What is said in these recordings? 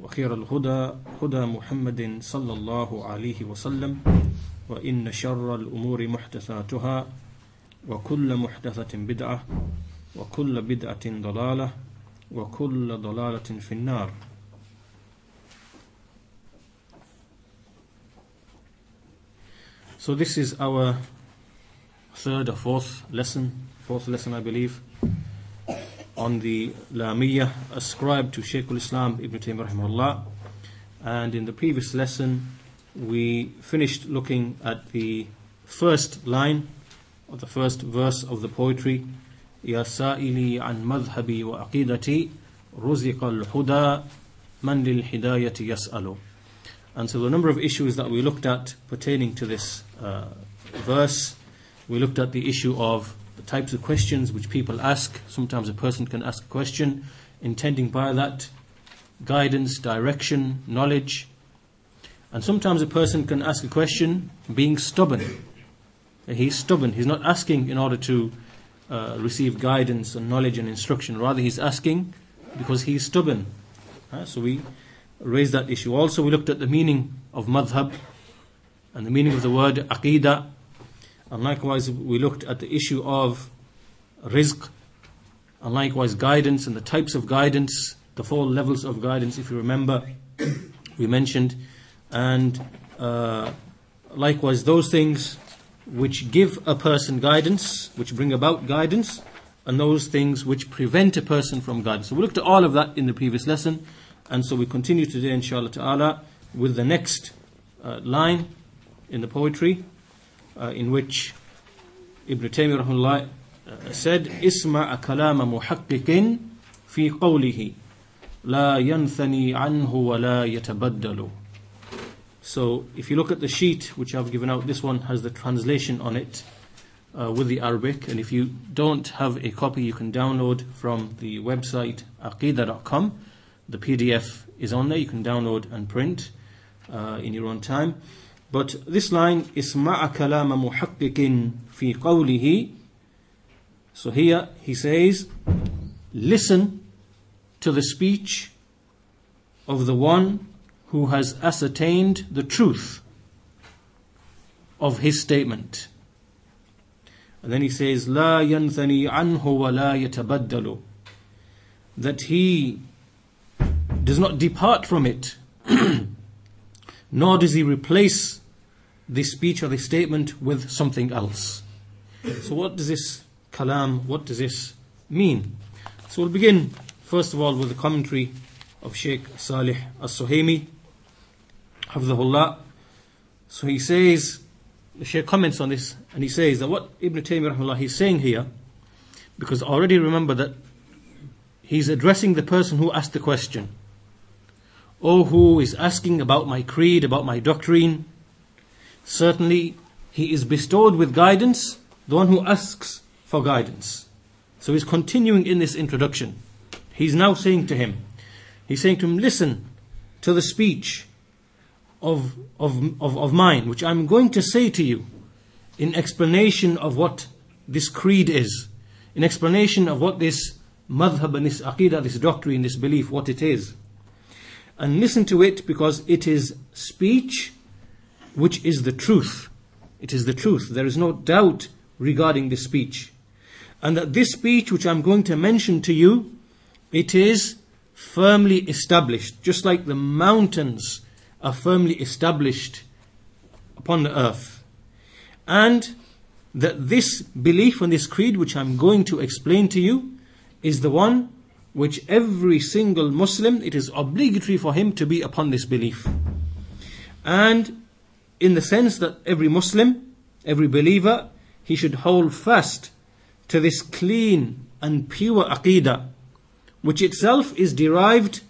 وخير الهدى هدى محمد صلى الله عليه وسلم وإن شر الأمور محدثاتها وكل محدثة بدعة وكل بدعة ضلالة وكل ضلالة في النار. So this is our third or fourth lesson, fourth lesson I believe, on the Lamiyah ascribed to Shaykh al-Islam Ibn Taymiyyah rahimahullah. And in the previous lesson, we finished looking at the first line, or the first verse of the poetry, يا سائلي عن مذهبي وعقيدتي رزق الهدى من للهداية يسأل And so the number of issues that we looked at pertaining to this uh, verse, we looked at the issue of the types of questions which people ask. Sometimes a person can ask a question intending by that guidance, direction, knowledge. And sometimes a person can ask a question being stubborn. He's stubborn. He's not asking in order to uh, receive guidance and knowledge and instruction. Rather, he's asking because he's stubborn. Uh, so we raised that issue. Also, we looked at the meaning of madhab and the meaning of the word aqidah. And likewise, we looked at the issue of rizq, and likewise guidance and the types of guidance, the four levels of guidance, if you remember, we mentioned. And uh, likewise, those things which give a person guidance, which bring about guidance, and those things which prevent a person from guidance. So we looked at all of that in the previous lesson. And so we continue today, inshallah ta'ala, with the next uh, line in the poetry, uh, in which Ibn Taymiyyah uh, said, "Isma' kalama muhaqqiqin fi qawlihi la yanthani anhu wa la yatabaddalu." So, if you look at the sheet which I've given out, this one has the translation on it uh, with the Arabic. And if you don't have a copy, you can download from the website aqidah.com. The PDF is on there. You can download and print uh, in your own time. But this line, اسمع كلام محقق في قوله So here he says, listen to the speech of the one who has ascertained the truth of his statement. And then he says, لا ينثني عنه ولا يتبدل That he does not depart from it, nor does he replace this speech or the statement with something else. So, what does this kalam, what does this mean? So, we'll begin first of all with the commentary of Sheikh Salih as Suhaimi, Hafzahullah. So, he says, the Sheikh comments on this and he says that what Ibn Taymiyyah he's saying here, because already remember that he's addressing the person who asked the question. Or who is asking about my creed, about my doctrine. Certainly, he is bestowed with guidance, the one who asks for guidance. So he's continuing in this introduction. He's now saying to him, he's saying to him, listen to the speech of, of, of, of mine, which I'm going to say to you in explanation of what this creed is, in explanation of what this madhab and this aqidah, this doctrine, this belief, what it is. And listen to it because it is speech which is the truth. It is the truth. There is no doubt regarding this speech. And that this speech which I'm going to mention to you, it is firmly established, just like the mountains are firmly established upon the earth. And that this belief and this creed which I'm going to explain to you is the one which every single Muslim, it is obligatory for him to be upon this belief. And in the sense that every Muslim, every believer, he should hold fast to this clean and pure aqidah, which itself is derived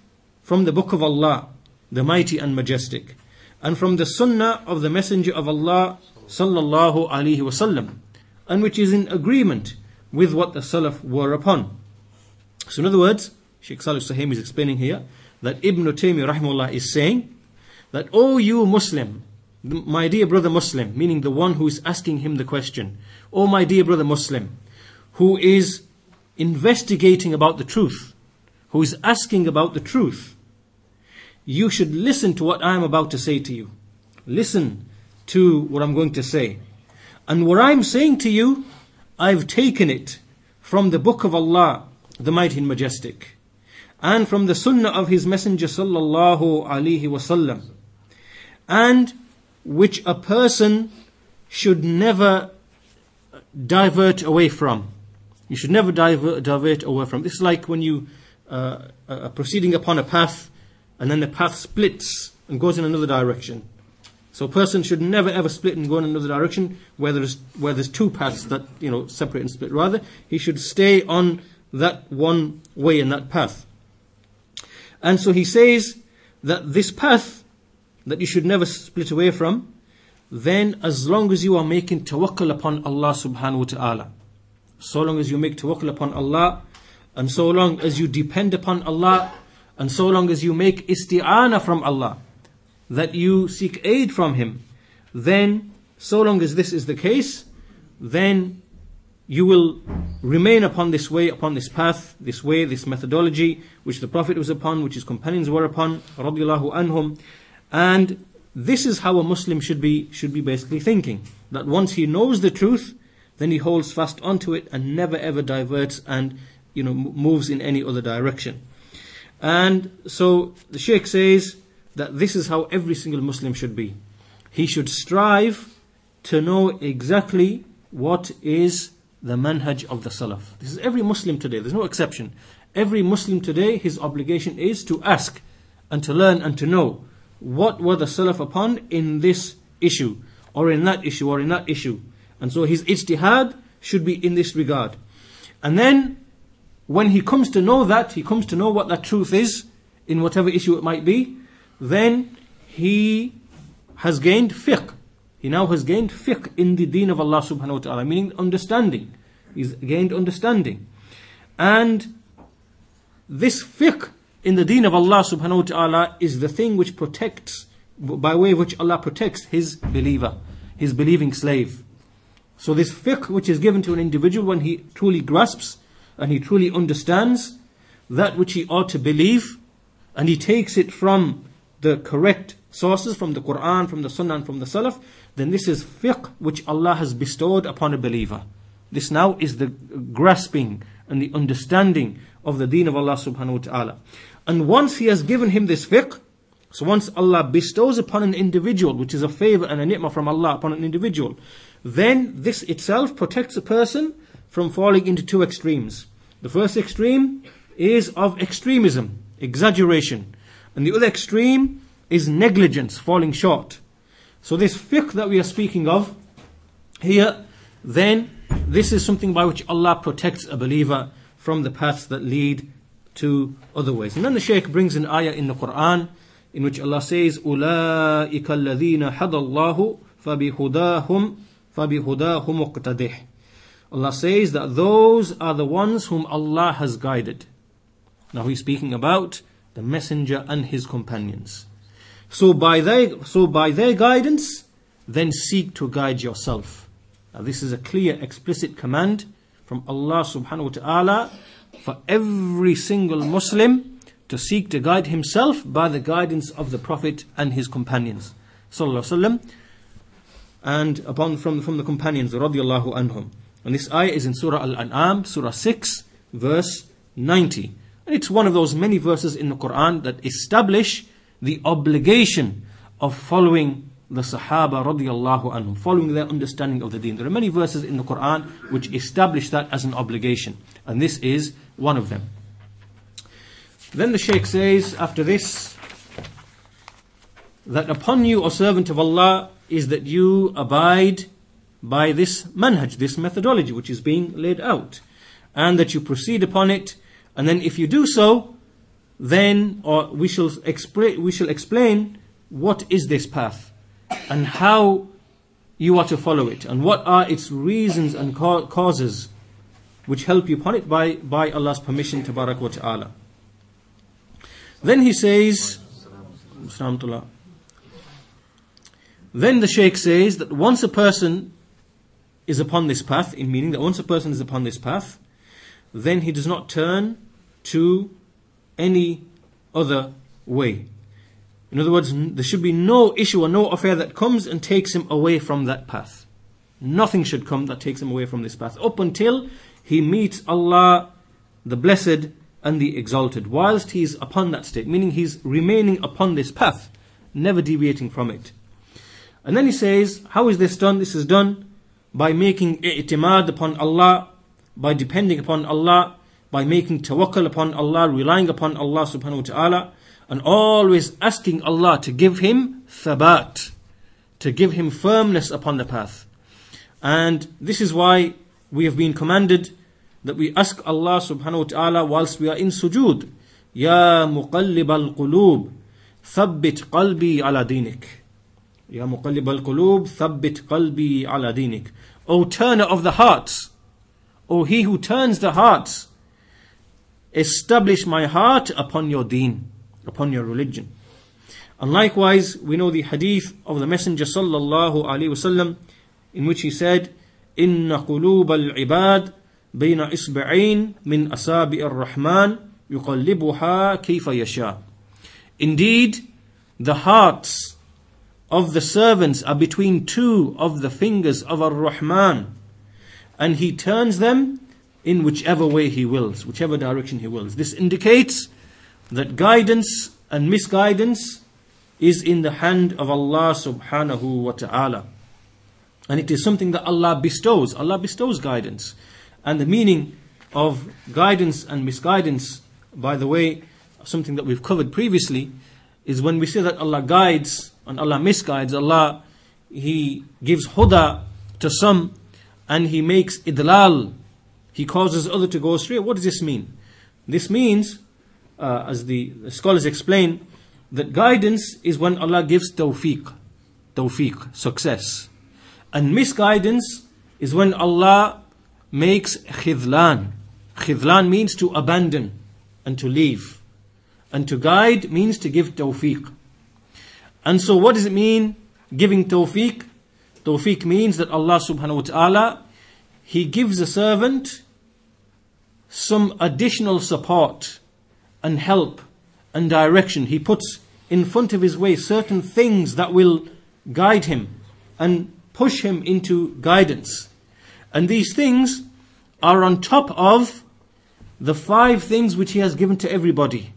from the Book of Allah, the mighty and majestic, and from the sunnah of the Messenger of Allah sallallahu alaihi wasallam, and which is in agreement with what the Salaf were upon. So, in other words, Sheikh Salih Suhaimi is explaining here that Ibn Taymiyyah rahimahullah is saying that, O you Muslim, my dear brother Muslim, meaning the one who is asking him the question, O my dear brother Muslim, who is investigating about the truth, who is asking about the truth, you should listen to what I am about to say to you. Listen to what I'm going to say. And what I'm saying to you, I've taken it from the book of Allah, the mighty and majestic, and from the sunnah of his messenger sallallahu alaihi wasallam, and which a person should never divert away from. You should never divert, divert away from. This is like when you uh, are proceeding upon a path and then the path splits and goes in another direction. So a person should never ever split and go in another direction where there's where there's two paths that you know separate and split. Rather, he should stay on that one way in that path. And so he says that this path that you should never split away from, then as long as you are making tawakkul upon Allah subhanahu wa ta'ala, so long as you make tawakkul upon Allah, and so long as you depend upon Allah, and so long as you make isti'ana from Allah, that you seek aid from Him, then, so long as this is the case, then you will remain upon this way, upon this path, this way, this methodology, which the Prophet was upon, which his companions were upon, radiallahu anhum. And this is how a Muslim should be, should be basically thinking. That once he knows the truth, then he holds fast onto it and never ever diverts and, you know, moves in any other direction. And so the Sheikh says that this is how every single Muslim should be. He should strive to know exactly what is the manhaj of the Salaf. This is every Muslim today, there's no exception. Every Muslim today, his obligation is to ask and to learn and to know what were the Salaf upon in this issue, or in that issue, or in that issue. And so his ijtihad should be in this regard. And then, when he comes to know that, he comes to know what that truth is, in whatever issue it might be, then he has gained fiqh. He now has gained fiqh in the deen of Allah subhanahu wa ta'ala, meaning understanding. He's gained understanding. And this fiqh in the deen of Allah subhanahu wa ta'ala is the thing which protects, by way of which Allah protects His believer, His believing slave. So this fiqh which is given to an individual when he truly grasps and he truly understands that which he ought to believe and he takes it from the correct sources from the Quran, from the Sunnah, and from the Salaf, then this is fiqh which Allah has bestowed upon a believer. This now is the grasping and the understanding of the deen of Allah subhanahu wa ta'ala. And once He has given him this fiqh, so once Allah bestows upon an individual, which is a favor and a ni'mah from Allah upon an individual, then this itself protects a person from falling into two extremes. The first extreme is of extremism, exaggeration. And the other extreme is negligence, falling short. So this fiqh that we are speaking of here, then this is something by which Allah protects a believer from the paths that lead to other ways. And then the Shaykh brings an ayah in the Quran in which Allah says, أُولَٰئِكَ الَّذِينَ هَدَى اللَّهُ فَبِهُدَاهُمْ فَبِهُدَاهُمْ اقْتَدِحْ Allah says that those are the ones whom Allah has guided. Now he's speaking about the messenger and his companions. So by their, so by their guidance, then seek to guide yourself. Now this is a clear, explicit command from Allah subhanahu wa ta'ala for every single Muslim to seek to guide himself by the guidance of the Prophet and his companions. And upon from, from the companions, radiallahu anhum. And this ayah is in Surah Al-An'am, Surah 6, verse 90. And it's one of those many verses in the Quran that establish the obligation of following the Sahaba radiallahu anhum, following their understanding of the deen. There are many verses in the Quran which establish that as an obligation, and this is one of them. Then the Shaykh says, after this, that upon you, O servant of Allah, is that you abide by this manhaj, this methodology which is being laid out, and that you proceed upon it, and then if you do so, then, or we shall, we shall explain what is this path and how you are to follow it and what are its reasons and causes which help you upon it by, by Allah's permission, tabarak wa ta'ala. Then he says, then the Shaykh says that once a person is upon this path, in meaning that once a person is upon this path, then he does not turn to any other way. In other words, there should be no issue or no affair that comes and takes him away from that path. Nothing should come that takes him away from this path up until he meets Allah, the Blessed and the Exalted, whilst he is upon that state, meaning he's remaining upon this path, never deviating from it. And then he says, How is this done? This is done by making i'timad upon Allah, by depending upon Allah, by making tawakkul upon Allah, relying upon Allah subhanahu wa ta'ala, and always asking Allah to give him thabat, to give him firmness upon the path. And this is why we have been commanded that we ask Allah subhanahu wa ta'ala whilst we are in sujood. Ya muqallib al-qulub, thabbit qalbi ala dinik. Ya muqallib al-qulub, thabbit qalbi ala dinik. O turner of the hearts, O he who turns the hearts, establish my heart upon your deen, upon your religion. And likewise, we know the hadith of the Messenger sallallahu alaihi wasallam, in which he said, إن قلوب العباد بين إصبعين من أصابع الرحمن يقلبها كيف يشاء. Indeed, the hearts of the servants are between two of the fingers of Ar-Rahman, and He turns them in whichever way He wills, whichever direction He wills. This indicates that guidance and misguidance is in the hand of Allah subhanahu wa ta'ala. And it is something that Allah bestows. Allah bestows guidance. And the meaning of guidance and misguidance, by the way, something that we've covered previously, is when we say that Allah guides and Allah misguides, Allah, He gives huda to some and He makes idlal. He causes other to go astray. What does this mean? This means, uh, as the, scholars explain, that guidance is when Allah gives tawfiq, tawfiq, success. And misguidance is when Allah makes khidlan. Khidlan means to abandon and to leave. And to guide means to give tawfiq. And so what does it mean, giving tawfiq? Tawfiq means that Allah subhanahu wa ta'ala, He gives a servant some additional support and help and direction. He puts in front of his way certain things that will guide him and push him into guidance. And these things are on top of the five things which he has given to everybody.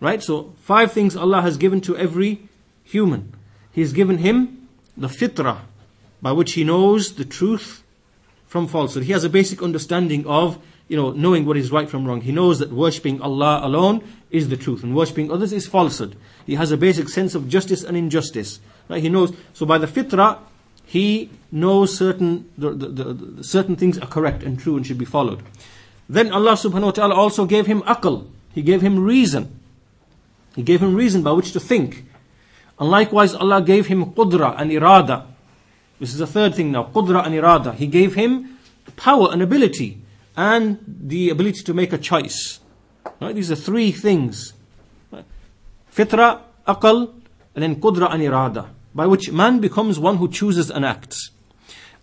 Right? So, five things Allah has given to every human. He has given him the fitrah, by which he knows the truth from falsehood. He has a basic understanding of, you know, knowing what is right from wrong. He knows that worshipping Allah alone is the truth, and worshipping others is falsehood. He has a basic sense of justice and injustice. Right? He knows. So by the fitrah, he knows certain the, the, the, certain things are correct and true and should be followed. Then Allah subhanahu wa ta'ala also gave him aql. He gave him reason. He gave him reason by which to think. And likewise Allah gave him qudra and irada. This is the third thing now. Qudra and irada. He gave him power and ability and the ability to make a choice. Right? These are three things. Fitra, aql, and then qudra and irada by which man becomes one who chooses and acts.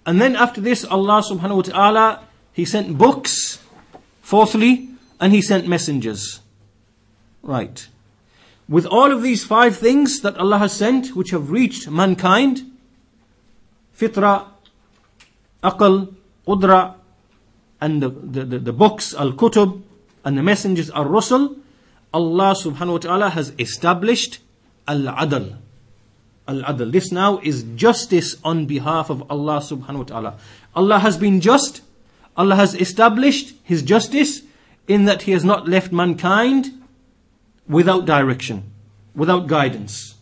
And then after this, Allah subhanahu wa ta'ala, He sent books, fourthly, and He sent messengers. Right. With all of these five things that Allah has sent, which have reached mankind, fitra, aql, qudra, and the, the, the, the books, al-kutub, and the messengers, al-rusul, Allah subhanahu wa ta'ala has established al-adl, al-adl. This now is justice on behalf of Allah subhanahu wa ta'ala. Allah has been just. Allah has established His justice in that He has not left mankind without direction, without guidance.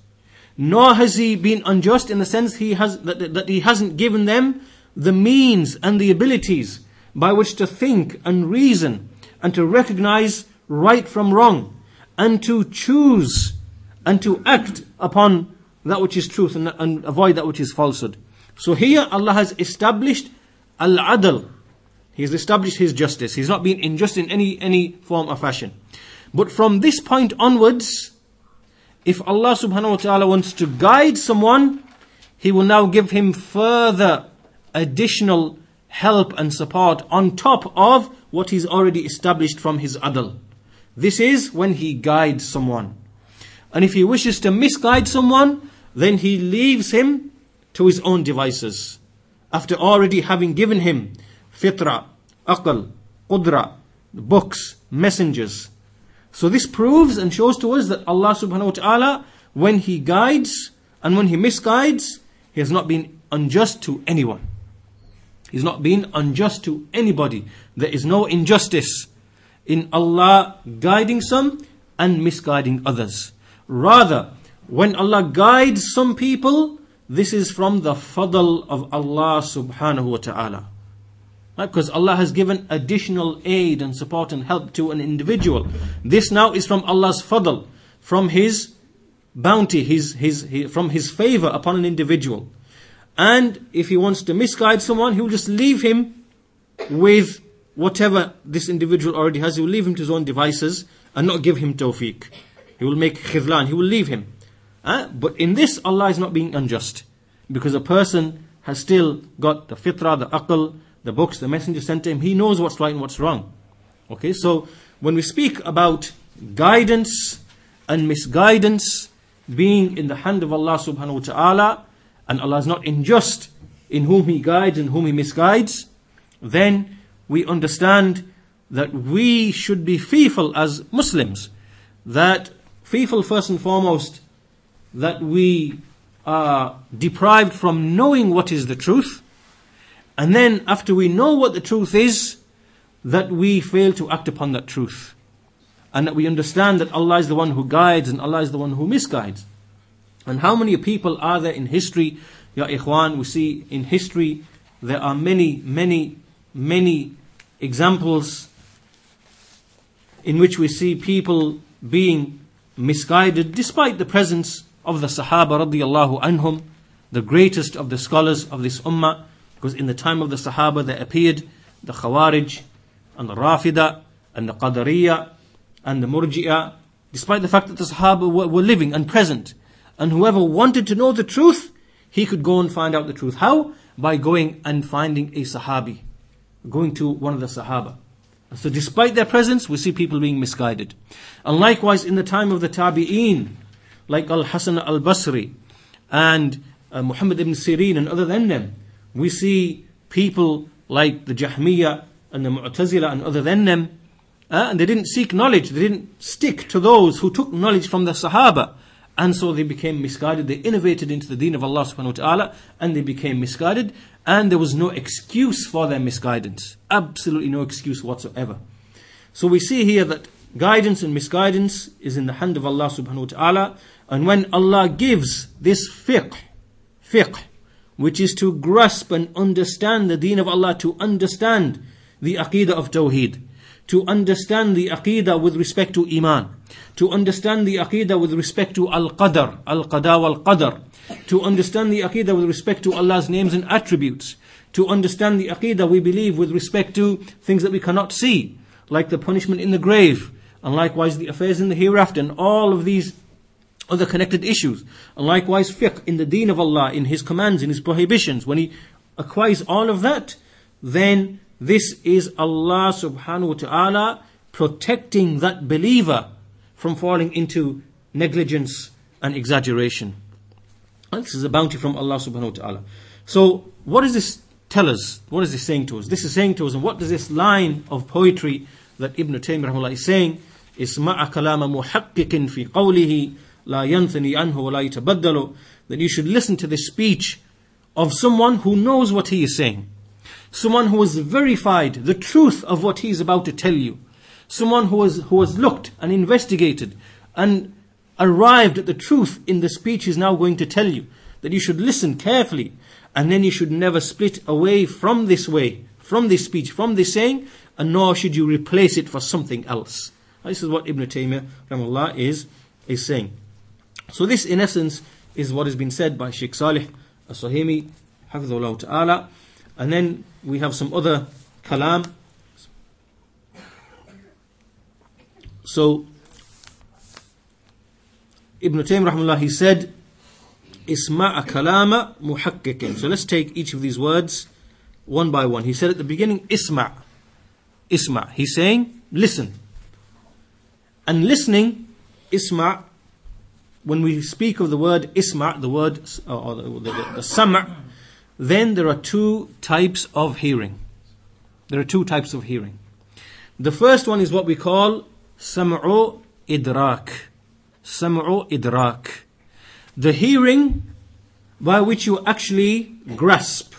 Nor has He been unjust in the sense he has, that, that He hasn't given them the means and the abilities by which to think and reason and to recognize right from wrong and to choose and to act upon that which is truth and, and avoid that which is falsehood. So here Allah has established al-adl. He has established His justice. He's not being unjust in any, any form or fashion. But from this point onwards, if Allah subhanahu wa ta'ala wants to guide someone, He will now give him further additional help and support on top of what He's already established from His adl. This is when He guides someone. And if He wishes to misguide someone, then He leaves him to his own devices. After already having given him fitra, aql, qudra, books, messengers. So this proves and shows to us that Allah subhanahu wa ta'ala, when He guides and when He misguides, He has not been unjust to anyone. He's not being unjust to anybody. There is no injustice in Allah guiding some and misguiding others. Rather, when Allah guides some people, this is from the fadl of Allah subhanahu wa ta'ala. Right? Because Allah has given additional aid and support and help to an individual. This now is from Allah's fadl, from His bounty, his, his, his, from His favor upon an individual. And if He wants to misguide someone, He will just leave him with whatever this individual already has. He will leave him to his own devices and not give him tawfiq. He will make khidlan, He will leave him. Uh, but in this, Allah is not being unjust. Because a person has still got the fitrah, the aql, the books, the messenger sent to him. He knows what's right and what's wrong. Okay, so when we speak about guidance and misguidance being in the hand of Allah subhanahu wa ta'ala, and Allah is not unjust in whom He guides and whom He misguides, then we understand that we should be fearful as Muslims. That fearful first and foremost that we are deprived from knowing what is the truth, and then after we know what the truth is, that we fail to act upon that truth. And that we understand that Allah is the one who guides and Allah is the one who misguides. And how many people are there in history? Ya Ikhwan, we see in history there are many, many, many examples in which we see people being misguided despite the presence of the Sahaba radiallahu anhum, the greatest of the scholars of this ummah, because in the time of the Sahaba there appeared the Khawarij and the Rafida and the Qadariya and the Murji'a, despite the fact that the Sahaba were, were living and present. And whoever wanted to know the truth, he could go and find out the truth. How? By going and finding a Sahabi, going to one of the Sahaba. So despite their presence, we see people being misguided. And likewise in the time of the Tabi'een, like Al Hasan al Basri and uh, Muhammad ibn Sirin and other than them. We see people like the Jahmiyyah and the Mu'tazila and other than them. Uh, and they didn't seek knowledge, they didn't stick to those who took knowledge from the Sahaba. And so they became misguided. They innovated into the deen of Allah subhanahu wa ta'ala and they became misguided. And there was no excuse for their misguidance. Absolutely no excuse whatsoever. So we see here that guidance and misguidance is in the hand of Allah subhanahu wa ta'ala. And when Allah gives this fiqh, fiqh, which is to grasp and understand the deen of Allah, to understand the aqidah of Tawheed, to understand the aqidah with respect to Iman, to understand the aqidah with respect to Al-Qadr, Al-Qada wal-Qadr, to understand the aqidah with respect to Allah's names and attributes, to understand the aqidah we believe with respect to things that we cannot see, like the punishment in the grave, and likewise the affairs in the hereafter, and all of these other connected issues. And likewise, fiqh in the deen of Allah, in His commands, in His prohibitions. When he acquires all of that, then this is Allah subhanahu wa ta'ala protecting that believer from falling into negligence and exaggeration. And this is a bounty from Allah subhanahu wa ta'ala. So, what does this tell us? What is this saying to us? This is saying to us, and what does this line of poetry that Ibn Taymiyyah is saying? اسمع كلام محقق في قوله لا ينثني عنه ولا يتبدل that you should listen to the speech of someone who knows what he is saying. Someone who has verified the truth of what he is about to tell you. Someone who has, who has looked and investigated and arrived at the truth in the speech he's now going to tell you. That you should listen carefully and then you should never split away from this way, from this speech, from this saying, and nor should you replace it for something else. This is what Ibn Taymiyyah is, is saying. So this in essence is what has been said by Sheikh Salih As-Suhaimi, Hafidhullah Ta'ala. And then we have some other kalam. So Ibn Taymiyyah rahimahullah, he said, Isma'a kalama muhakkikin. So let's take each of these words one by one. He said at the beginning, Isma. Isma. He's saying, listen. And listening, Isma, when we speak of the word Isma, the word, or the, the, the, the then there are two types of hearing. There are two types of hearing. The first one is what we call Sam'u Idrak. Sam'u Idrak. The hearing by which you actually grasp.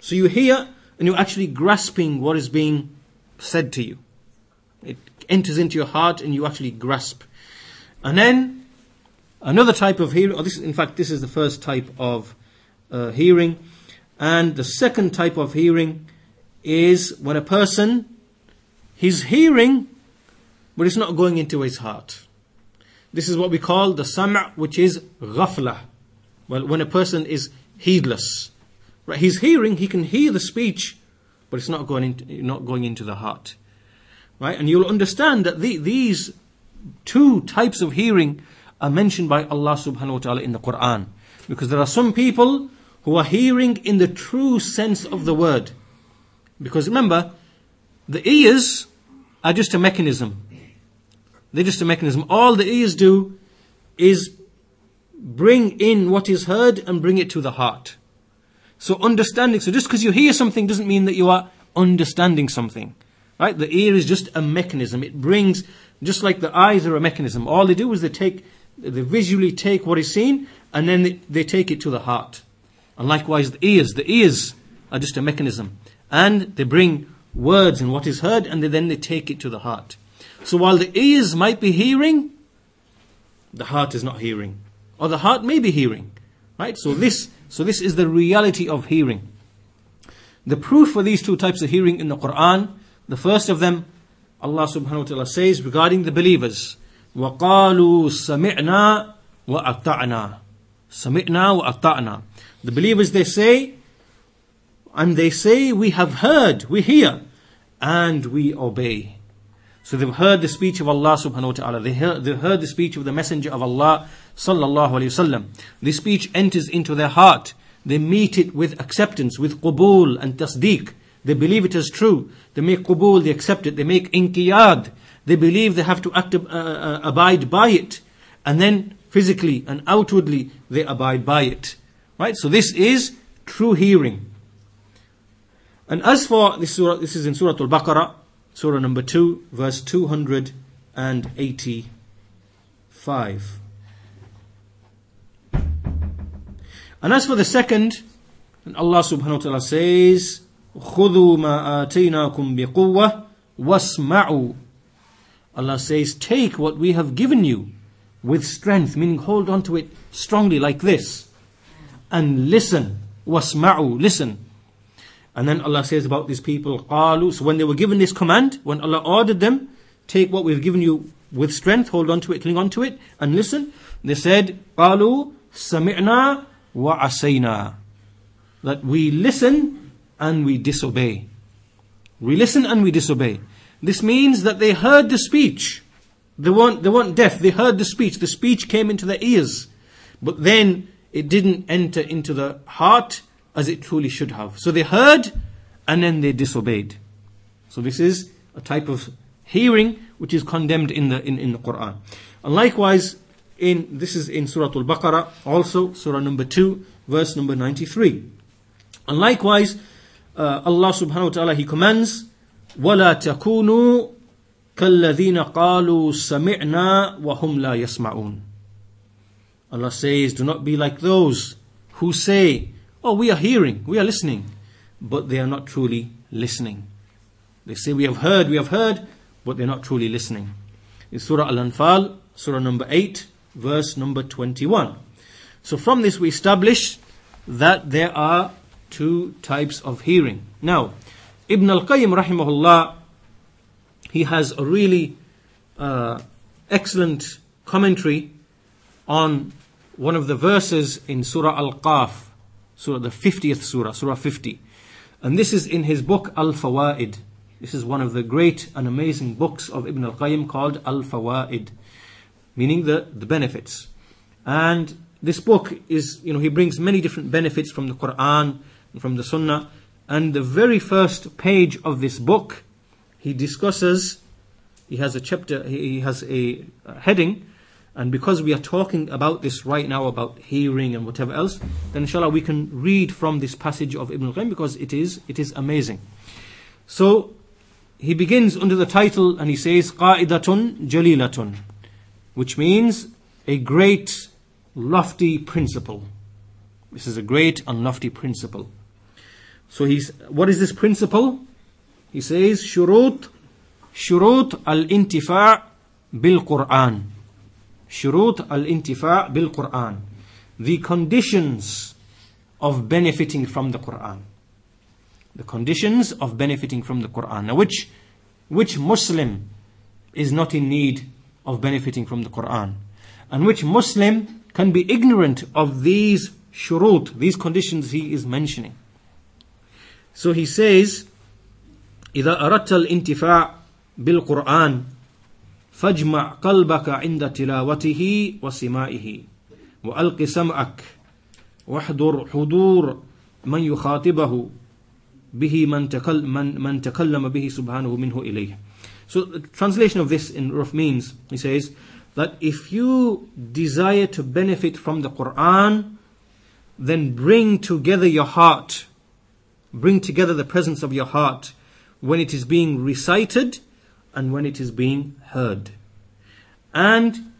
So you hear and you're actually grasping what is being said to you. It enters into your heart and you actually grasp. And then another type of hearing, or this, in fact, this is the first type of uh, hearing. And the second type of hearing is when a person, he's hearing, but it's not going into his heart. This is what we call the sam' which is ghafla. Well, when a person is heedless. Right, he's hearing, he can hear the speech, but it's not going into, not going into the heart. Right? And you'll understand that the, these two types of hearing are mentioned by Allah subhanahu wa ta'ala in the Quran. Because there are some people who are hearing in the true sense of the word. Because remember, the ears are just a mechanism. They're just a mechanism. All the ears do is bring in what is heard and bring it to the heart. So understanding, so just because you hear something doesn't mean that you are understanding something. Right? The ear is just a mechanism. It brings, just like the eyes are a mechanism. All they do is they take, they visually take what is seen and then they, they take it to the heart. And likewise the ears, the ears are just a mechanism. And they bring words and what is heard and they, then they take it to the heart. So while the ears might be hearing, the heart is not hearing. Or the heart may be hearing. Right? So this, so this is the reality of hearing. The proof for these two types of hearing in the Quran, the first of them, Allah subhanahu wa ta'ala says regarding the believers, وَقَالُوا سَمِعْنَا وَأَطَعْنَا سَمِعْنَا وَأَطَعْنَا the believers, they say, and they say, we have heard, we hear, and we obey. So they've heard the speech of Allah subhanahu wa ta'ala. They heard, they heard the speech of the Messenger of Allah sallallahu alayhi wasallam. This speech enters into their heart. They meet it with acceptance, with qubul and tasdeeq. They believe it as true. They make qubul, they accept it. They make inqiyad. They believe they have to act, uh, uh, abide by it. And then physically and outwardly they abide by it. Right? So this is true hearing. And as for this surah, this is in Surah Al-Baqarah, Surah number 2, verse 285. And as for the second, Allah subhanahu wa ta'ala says, خُذُوا مَا آتَيْنَاكُمْ بِقُوَّةٍ وَاسْمَعُوا Allah says, take what we have given you with strength, meaning hold on to it strongly like this. and listen. Wasma'u, listen. And then Allah says about these people, qalu. So when they were given this command, when Allah ordered them, take what we've given you with strength, hold on to it, cling on to it, and listen. They said, qalu sami'na wa asayna. That we listen and we disobey. We listen and we disobey. This means that they heard the speech. They weren't, they weren't deaf, they heard the speech. The speech came into their ears. But then it didn't enter into the heart as it truly should have. So they heard and then they disobeyed. So this is a type of hearing which is condemned in the in, in the Quran. And likewise, in this is in Surah Al-Baqarah, also Surah number two, verse number ninety-three. And likewise, uh, Allah Subhanahu wa Taala He commands, "ولا تكونوا كالذين قالوا سمعنا وهم لا يسمعون." Allah says, "Do not be like those who say." Oh, we are hearing, we are listening, but they are not truly listening. They say, We have heard, we have heard, but they're not truly listening. In Surah Al Anfal, Surah number 8, verse number 21. So from this, we establish that there are two types of hearing. Now, Ibn al Qayyim, rahimahullah, he has a really uh, excellent commentary on one of the verses in Surah Al Qaf, Surah the 50th Surah, Surah 50. And this is in his book Al Fawaid. This is one of the great and amazing books of Ibn Al Qayyim called Al Fawaid, meaning the, the benefits. And this book is, you know, he brings many different benefits from the Quran and from the Sunnah. And the very first page of this book, he discusses, he has a chapter, he has a heading, and because we are talking about this right now, about hearing and whatever else, then inshallah we can read from this passage of Ibn al-Qayyim because it is, it is amazing. So, he begins under the title and he says, قَائِدَةٌ جَلِيلَةٌ which means a great lofty principle. This is a great and lofty principle. So he's, what is this principle? He says, shurut, shurut al-intifa' bil-Qur'an. Shurut al-intifa' bil-Qur'an. The conditions of benefiting from the Qur'an. The conditions of benefiting from the Qur'an. Now which, which Muslim is not in need of benefiting from the Qur'an? And which Muslim can be ignorant of these shurut, these conditions he is mentioning. So he says, إذا أردت الانتفاع بالقرآن فاجمع قلبك عند تلاوته وسمائه وألق سمعك واحضر حضور من يخاطبه به من, تكل من, من تكلم به سبحانه منه إليه. So the translation of this in rough means, he says, that if you desire to benefit from the Quran, then bring together your heart, bring together the presence of your heart when it is being recited and when it is being heard. And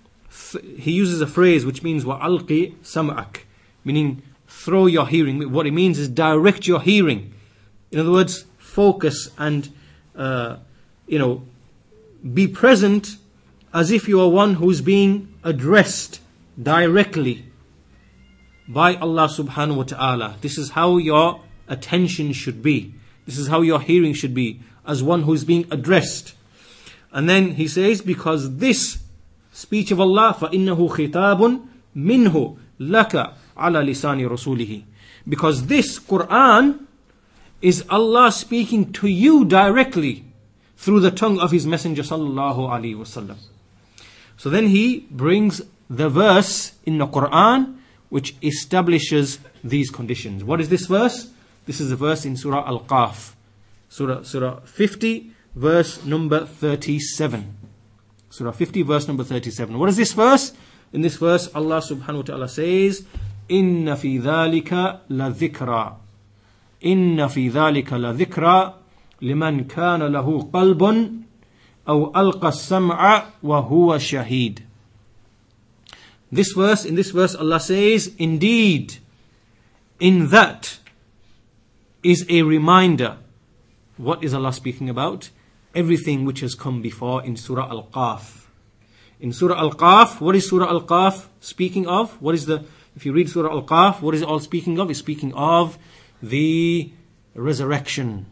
he uses a phrase which means wa'alqi sam'ak, meaning throw your hearing. What it means is direct your hearing. In other words, focus and, uh, you know, be present as if you are one who's being addressed directly by Allah subhanahu wa ta'ala. This is how your attention should be. This is how your hearing should be, as one who's being addressed. And then he says, because this speech of Allah, فَإِنَّهُ خِطَابٌ مِنْهُ لَكَ عَلَى لِسَانِ رَسُولِهِ Because this Quran is Allah speaking to you directly through the tongue of His Messenger sallallahu alaihi wasallam. So then he brings the verse in the Quran which establishes these conditions. What is this verse? This is a verse in Surah Al Qaf, Surah, Surah 50, verse number 37. Surah 50, verse number 37. What is this verse? In this verse, Allah subhanahu wa ta'ala says, إن في ذلك لذكرى إن في ذلك لذكرى لمن كان له قلب أو ألقى السمع وهو شهيد This verse, in this verse, Allah says, Indeed, in that is a reminder. What is Allah speaking about? Everything which has come before in Surah Al Qaf. In Surah Al Qaf, what is Surah Al Qaf speaking of? What is the, if you read Surah Al Qaf, what is it all speaking of? It's speaking of the resurrection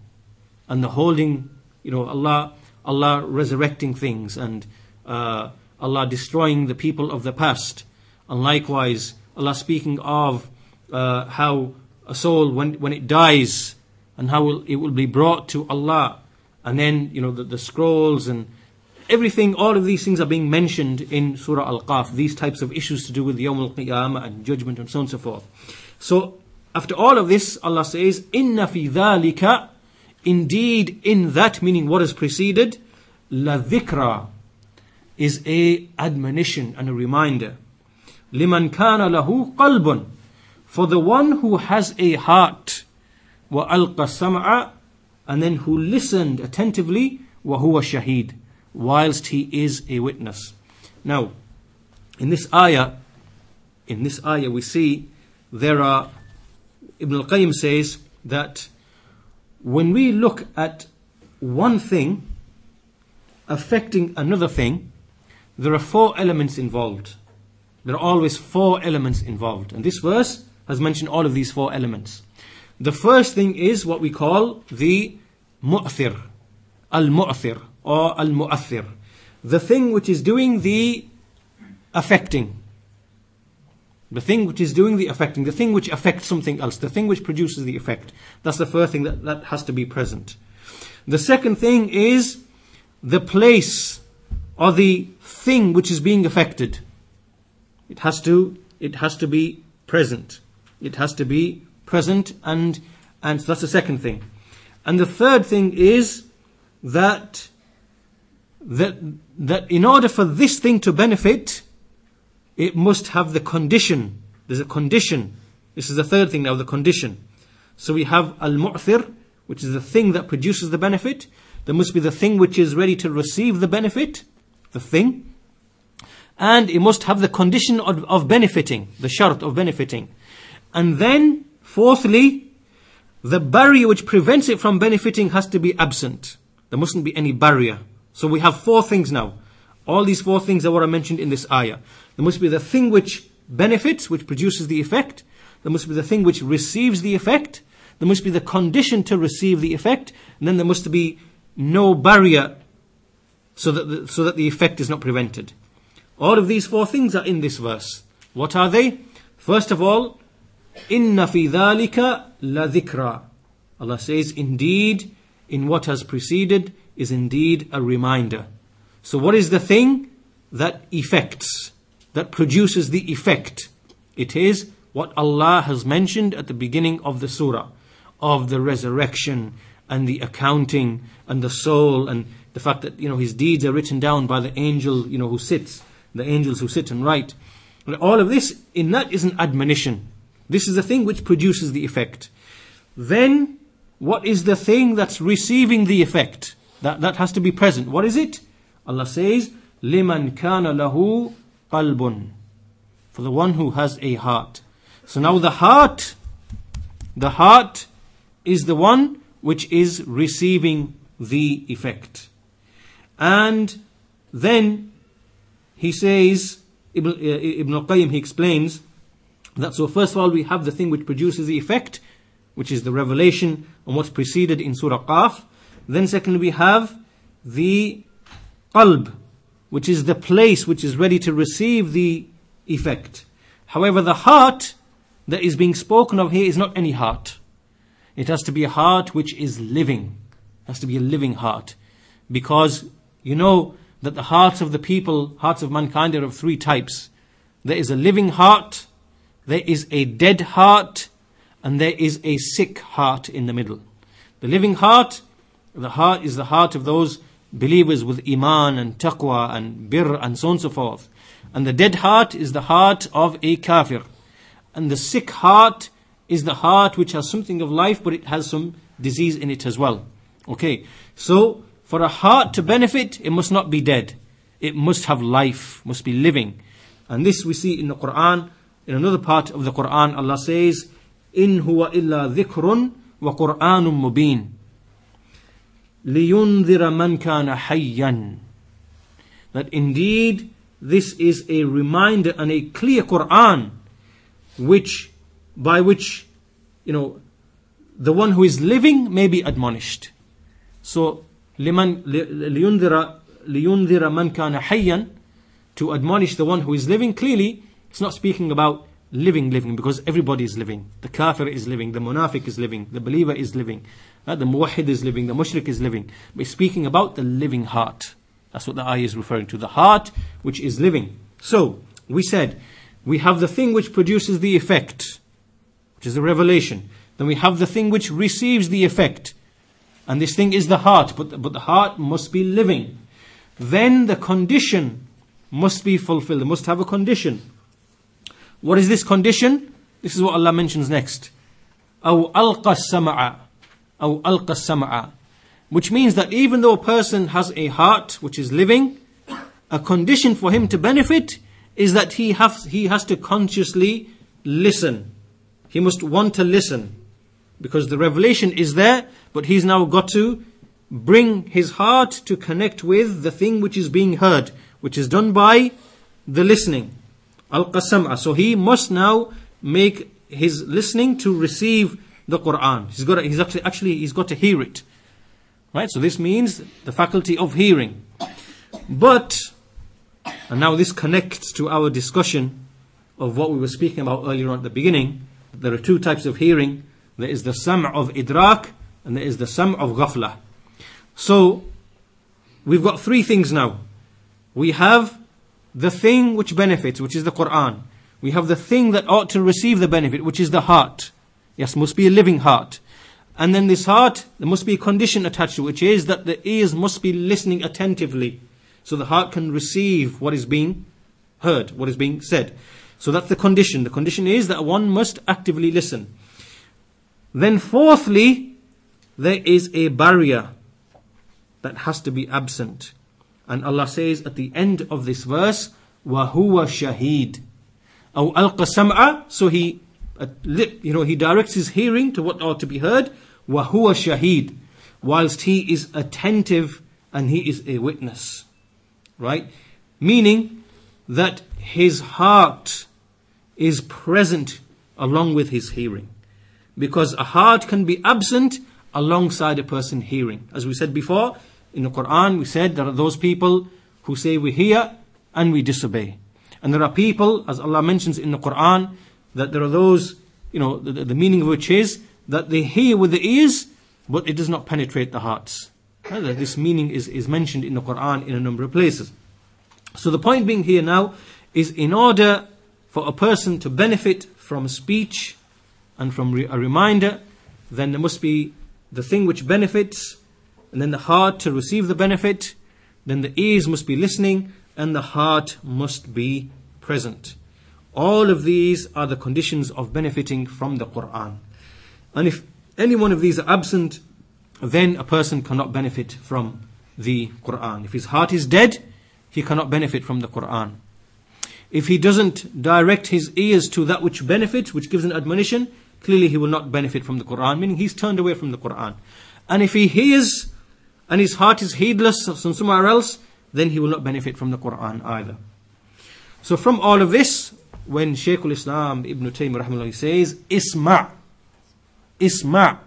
and the holding, you know, Allah Allah resurrecting things and uh, Allah destroying the people of the past. And likewise, Allah speaking of uh, how a soul, when, when it dies, and how it will be brought to Allah. And then, you know, the, the scrolls and everything, all of these things are being mentioned in Surah Al Qaf, these types of issues to do with Yawm al Qiyamah and judgment and so on and so forth. So, after all of this, Allah says, Inna fi dhalika Indeed, in that meaning what has preceded, la dhikra is a admonition and a reminder. Liman kana lahu qalbun. For the one who has a heart, wa alqa sam'a, and then who listened attentively, huwa shaheed, whilst he is a witness. Now, in this ayah, in this ayah we see there are, Ibn al-Qayyim says that when we look at one thing affecting another thing, there are four elements involved. There are always four elements involved. And this verse has mentioned all of these four elements. The first thing is what we call the mu'thir, al mu'thir, or al mu'athir. the thing which is doing the affecting. The thing which is doing the affecting, the thing which affects something else, the thing which produces the effect. That's the first thing that, that has to be present. The second thing is the place or the thing which is being affected. It has to, it has to be present. It has to be present and, and that's the second thing. And the third thing is that, that, that in order for this thing to benefit, it must have the condition. There's a condition. This is the third thing now, the condition. So we have al-mu'thir, which is the thing that produces the benefit. There must be the thing which is ready to receive the benefit, the thing. And it must have the condition of, of benefiting, the shart of benefiting. And then, fourthly, the barrier which prevents it from benefiting has to be absent. There mustn't be any barrier. So we have four things now. All these four things are what I mentioned in this ayah. There must be the thing which benefits, which produces the effect. There must be the thing which receives the effect. There must be the condition to receive the effect. And then there must be no barrier so that the, so that the effect is not prevented. All of these four things are in this verse. What are they? First of all, Inna fi dhalika la dhikra. Allah says, indeed, in what has preceded is indeed a reminder. So what is the thing that effects, that produces the effect? It is what Allah has mentioned at the beginning of the surah, of the resurrection and the accounting and the soul and the fact that, you know, his deeds are written down by the angel, you know, who sits, the angels who sit and write. All of this, in that is an admonition. This is the thing which produces the effect. Then, what is the thing that's receiving the effect? That, that has to be present. What is it? Allah says, لِمَنْ كَانَ لَهُ قَلْبٌ For the one who has a heart. So now the heart, the heart is the one which is receiving the effect. And then he says, Ibn, uh, Ibn al-Qayyim, he explains that so first of all we have the thing which produces the effect, which is the revelation and what's preceded in Surah Qaf. Then secondly we have the qalb, which is the place which is ready to receive the effect. However, the heart that is being spoken of here is not any heart. It has to be a heart which is living. It has to be a living heart. Because you know that the hearts of the people, hearts of mankind are of three types. There is a living heart, there is a dead heart, and there is a sick heart in the middle. The living heart, the heart is the heart of those believers with iman and taqwa and bir and so on and so forth. And the dead heart is the heart of a kafir. And the sick heart is the heart which has something of life but it has some disease in it as well. Okay, so for a heart to benefit, it must not be dead. It must have life, must be living. And this we see in the Quran. In another part of the Quran, Allah says, إن هو إلا ذكر وقرآن مبين لينذر من كان حيا that indeed this is a reminder and a clear Quran which by which you know the one who is living may be admonished so لمن لينذر لينذر من كان حيا to admonish the one who is living clearly it's not speaking about living living because everybody is living the kafir is living the munafiq is living the believer is living uh, the muwahid is living, the mushrik is living. But speaking about the living heart. That's what the ayah is referring to. The heart which is living. So, we said, we have the thing which produces the effect, which is the revelation. Then we have the thing which receives the effect. And this thing is the heart, but the, but the heart must be living. Then the condition must be fulfilled. It must have a condition. What is this condition? This is what Allah mentions next. أو ألقى السمع أو ألقى السمع which means that even though a person has a heart which is living, a condition for him to benefit is that he has, he has to consciously listen. He must want to listen. Because the revelation is there, but he's now got to bring his heart to connect with the thing which is being heard, which is done by the listening. Al Qasam'a. So he must now make his listening to receive the Quran. He's got to, he's actually, actually he's got to hear it. Right? So this means the faculty of hearing. But, and now this connects to our discussion of what we were speaking about earlier on at the beginning. There are two types of hearing. There is the sam' of idrak and there is the sam' of ghafla. So, we've got three things now. We have the thing which benefits, which is the Quran. We have the thing that ought to receive the benefit, which is the heart. Yes, must be a living heart. And then this heart, there must be a condition attached to it, which is that the ears must be listening attentively. So the heart can receive what is being heard, what is being said. So that's the condition. The condition is that one must actively listen. Then, fourthly, there is a barrier that has to be absent. And Allah says at the end of this verse, وَهُوَ شَهِيد أو ألقى سمعا so he uh, you know he directs his hearing to what ought to be heard وَهُوَ شَهِيد whilst he is attentive and he is a witness right meaning that his heart is present along with his hearing. Because a heart can be absent alongside a person hearing. As we said before, in the Quran, we said there are those people who say we hear and we disobey. And there are people, as Allah mentions in the Quran, that there are those, you know, the, the meaning of which is that they hear with the ears, but it does not penetrate the hearts. This meaning is, is mentioned in the Quran in a number of places. So the point being here now is in order for a person to benefit from speech and from re- a reminder, then there must be the thing which benefits, and then the heart to receive the benefit, then the ears must be listening, and the heart must be present. All of these are the conditions of benefiting from the Quran. And if any one of these are absent, then a person cannot benefit from the Quran. If his heart is dead, he cannot benefit from the Quran if he doesn't direct his ears to that which benefits, which gives an admonition, clearly he will not benefit from the Quran, meaning he's turned away from the Quran. And if he hears and his heart is heedless from somewhere else, then he will not benefit from the Quran either. So from all of this, when Shaykh al-Islam Ibn Taymiyyah says, Isma' Isma'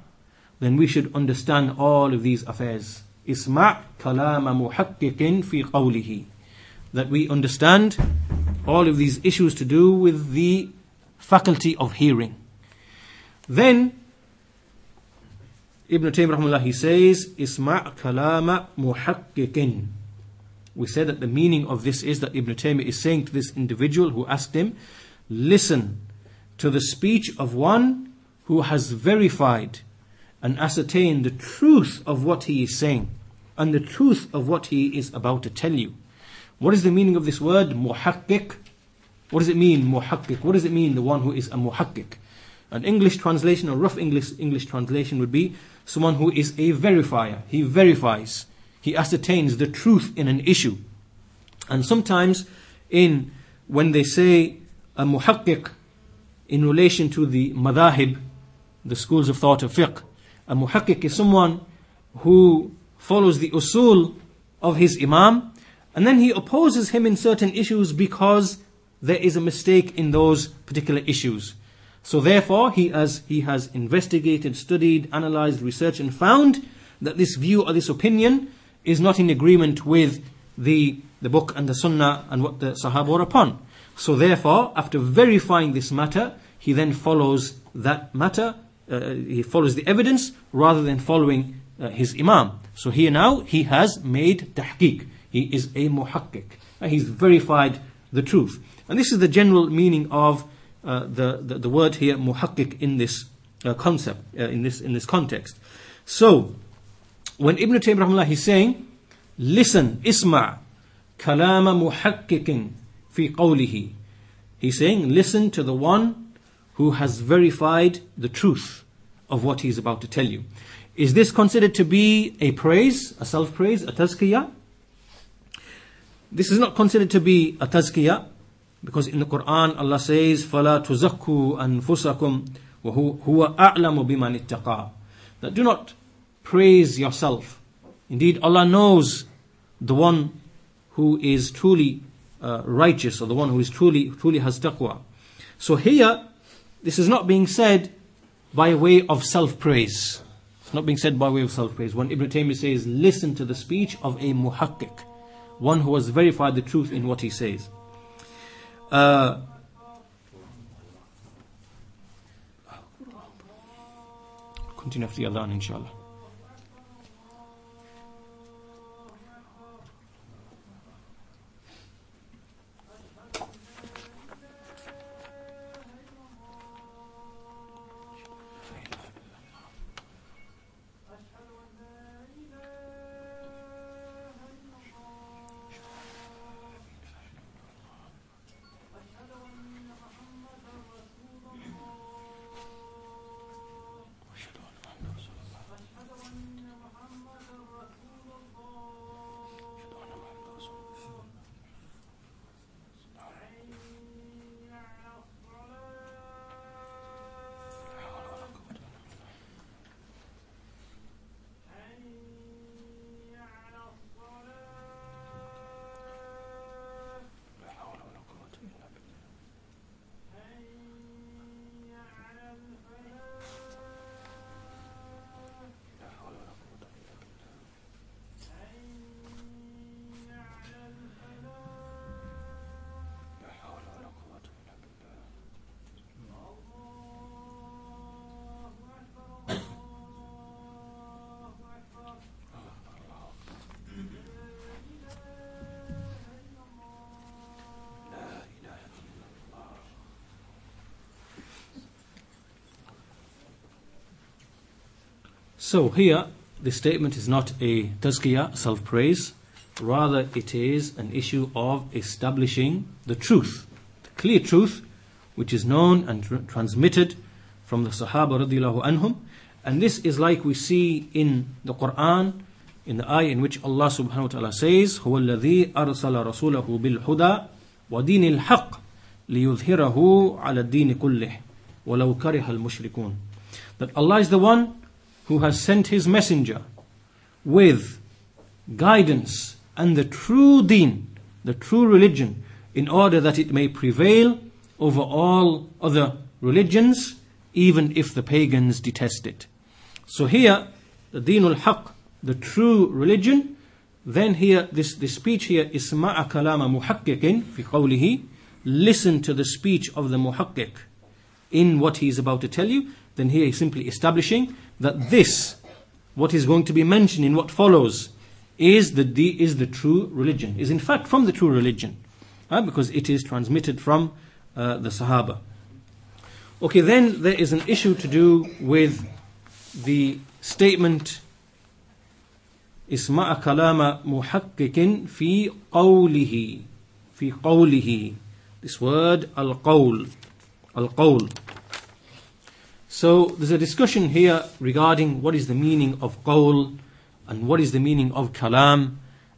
then we should understand all of these affairs. Isma' kalama muhakkikin fi qawlihi. That we understand all of these issues to do with the faculty of hearing. Then Ibn Taymiyyah he says, Isma' kalama muhakkikin. We said that the meaning of this is that Ibn Taymiyyah is saying to this individual who asked him, listen to the speech of one who has verified and ascertained the truth of what he is saying and the truth of what he is about to tell you. What is the meaning of this word, muhakkik? What does it mean, muhakkik? What does it mean, the one who is a muhakkik? An English translation, a rough English, English translation would be someone who is a verifier. He verifies, he ascertains the truth in an issue. And sometimes, in when they say a muhakkik in relation to the madahib, the schools of thought of fiqh, a muhakkik is someone who follows the usul of his imam and then he opposes him in certain issues because there is a mistake in those particular issues. So therefore, he has, he has investigated, studied, analyzed, researched, and found that this view or this opinion is not in agreement with the, the book and the sunnah and what the Sahaba were upon. So therefore, after verifying this matter, he then follows that matter, uh, he follows the evidence rather than following uh, his imam. So here now, he has made tahqiq. He is a muhakkik. Uh, he's verified the truth. And this is the general meaning of the, the, the, word here, muhakkik, in this uh, concept, uh, in, this, in this context. So, when Ibn Taymiyyah is saying, listen, isma' kalama muhakkikin fi qawlihi. He's saying, listen to the one who has verified the truth of what he's about to tell you. Is this considered to be a praise, a self praise, a tazkiyah? This is not considered to be a tazkiyah because in the Quran Allah says فَلَا تُزَكُّوا أَنفُسَكُمْ وَهُوَ أَعْلَمُ بِمَنِ اتَّقَى That do not praise yourself. Indeed, Allah knows the one who is truly uh, righteous or the one who is truly truly has taqwa. So here, this is not being said by way of self-praise. It's not being said by way of self-praise. When Ibn Taymiyyah says, listen to the speech of a muhakkik, one who has verified the truth in what he says. Uh, continue after the adhan, inshallah. So here, the statement is not a tazkiyah, self-praise. Rather, it is an issue of establishing the truth, the clear truth, which is known and tr- transmitted from the Sahaba radiallahu anhum. And this is like we see in the Quran, in the ayah in which Allah subhanahu wa ta'ala says, هو الذي أرسل رسوله بالهدى ودين الحق ليظهره على الدين كله ولو كره المشركون. That Allah is the one who has sent his messenger with guidance and the true deen, the true religion, in order that it may prevail over all other religions, even if the pagans detest it. So here, the deenul haq, the true religion, then here, this, this speech here, isma'a kalama muhakkikin fi qawlihi, listen to the speech of the muhakkik in what he is about to tell you, then here he's simply establishing that this, what is going to be mentioned in what follows, is the, is the true religion, is in fact from the true religion, uh, because it is transmitted from uh, the Sahaba. Okay, then there is an issue to do with the statement اسمع كلام محقق في قوله في قوله this word القول القول so there's a discussion here regarding what is the meaning of qawl and what is the meaning of kalam.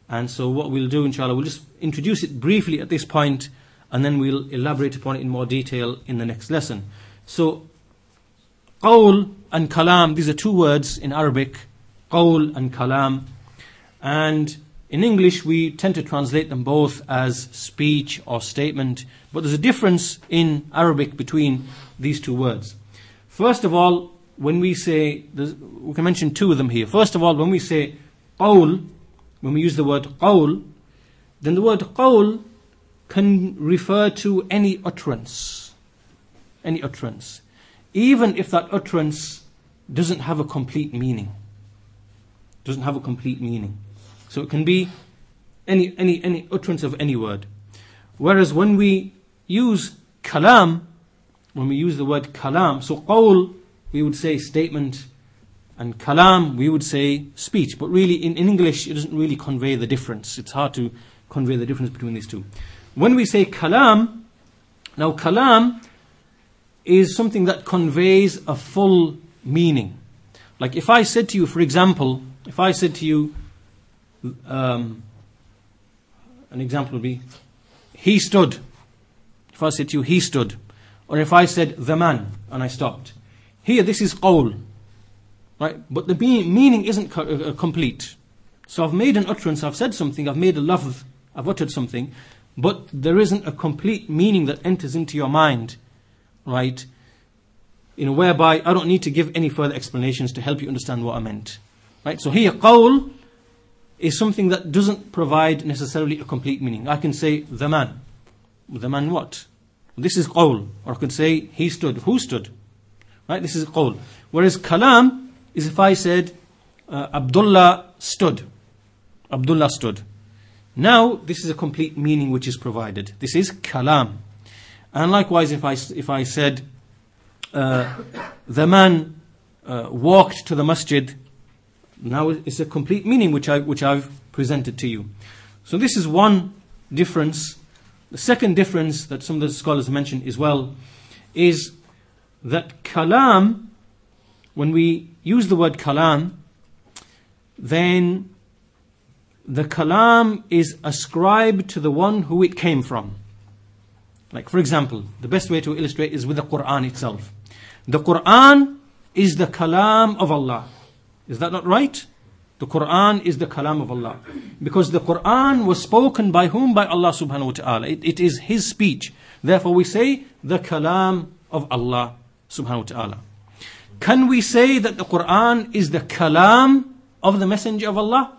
And so what we'll do, inshallah, we'll just introduce it briefly at this point and then we'll elaborate upon it in more detail in the next lesson. So qawl and kalam, these are two words in Arabic, qawl and kalam. And in English, we tend to translate them both as speech or statement, but there's a difference in Arabic between these two words. First of all, when we say, we can mention two of them here. First of all, when we say qawl, when we use the word qawl, then the word qawl can refer to any utterance. Any utterance. Even if that utterance doesn't have a complete meaning. Doesn't have a complete meaning. So it can be any, any, any utterance of any word. Whereas when we use kalam, when we use the word kalam, so qawl, we would say statement, and kalam, we would say speech. But really, in, in English, it doesn't really convey the difference. It's hard to convey the difference between these two. When we say kalam, now kalam is something that conveys a full meaning. Like if I said to you, for example, if I said to you, um, an example would be, he stood. If I said to you, he stood. Or if I said the man and I stopped. Here, this is qawl. Right? But the meaning isn't co- uh, complete. So I've made an utterance, I've said something, I've made a lafz, I've uttered something, but there isn't a complete meaning that enters into your mind. Right? You know, whereby I don't need to give any further explanations to help you understand what I meant. Right? So here, qawl is something that doesn't provide necessarily a complete meaning. I can say the man. The man what? This is qawl. Or I could say he stood. Who stood? Right? This is qawl. Whereas kalam is if I said uh, Abdullah stood. Abdullah stood. Now, this is a complete meaning which is provided. This is kalam. And likewise, if I, if I said, uh, the man uh, walked to the masjid, now it's a complete meaning which, I, which I've presented to you. So this is one difference. The second difference that some of the scholars mention as well is that kalam, when we use the word kalam, then the kalam is ascribed to the one who it came from. Like, for example, the best way to illustrate is with the Quran itself. The Quran is the kalam of Allah. Is that not right? The Quran is the kalam of Allah. Because the Quran was spoken by whom? By Allah subhanahu wa ta'ala. It, it is His speech. Therefore we say the kalam of Allah subhanahu wa ta'ala. Can we say that the Quran is the kalam of the Messenger of Allah?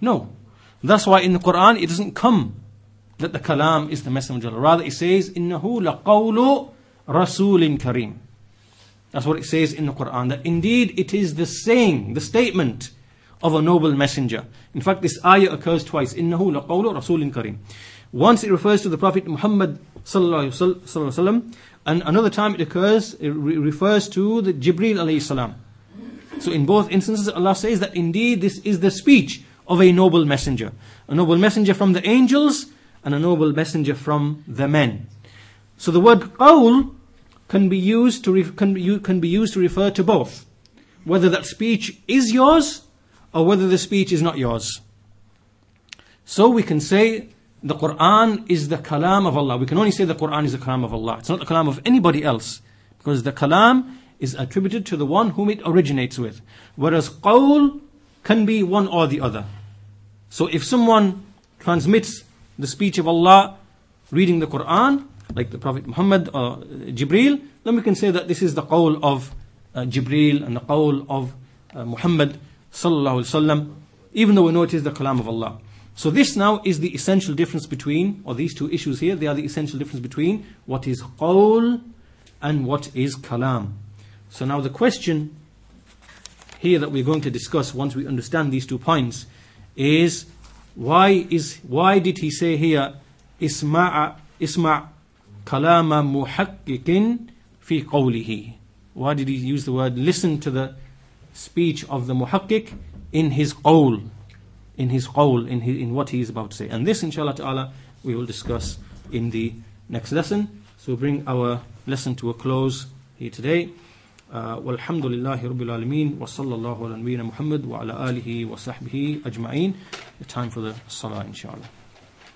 No. That's why in the Quran it doesn't come that the kalam is the Messenger of Allah. Rather it says, إِنَّهُ لَقَوْلُ رَسُولٍ كَرِيمٍ That's what it says in the Quran. That indeed it is the saying, the statement of a noble messenger. In fact, this ayah occurs twice. إِنَّهُ لَقَوْلُ رَسُولٍ كَرِيمٍ Once it refers to the Prophet Muhammad sallallahu alaihi wasallam, and another time it occurs, it re- refers to the Jibril alayhi salam. So in both instances, Allah says that indeed this is the speech of a noble messenger. A noble messenger from the angels and a noble messenger from the men. So the word qawl can be used to, re- can, be, can be used to refer to both. Whether that speech is yours or whether the speech is not yours. So we can say the Quran is the kalam of Allah. We can only say the Quran is the kalam of Allah. It's not the kalam of anybody else. Because the kalam is attributed to the one whom it originates with. Whereas qawl can be one or the other. So if someone transmits the speech of Allah reading the Quran, like the Prophet Muhammad or Jibril, then we can say that this is the qawl of uh, Jibril and the qawl of uh, Muhammad sallallahu wasallam, even though we know it is the kalam of Allah. So this now is the essential difference between, or these two issues here, they are the essential difference between what is qawl and what is kalam. So now the question here that we're going to discuss once we understand these two points is why is why did he say here isma' isma' kalama muhaqqiqin fi qawlihi why did he use the word listen to the speech of the muhaqqiq in his qawl in his qawl in his, in what he is about to say and this inshallah ta'ala we will discuss in the next lesson so we bring our lesson to a close here today uh, والحمد لله رب العالمين وصلى الله على نبينا محمد وعلى آله وصحبه أجمعين. The time for the salah inshallah.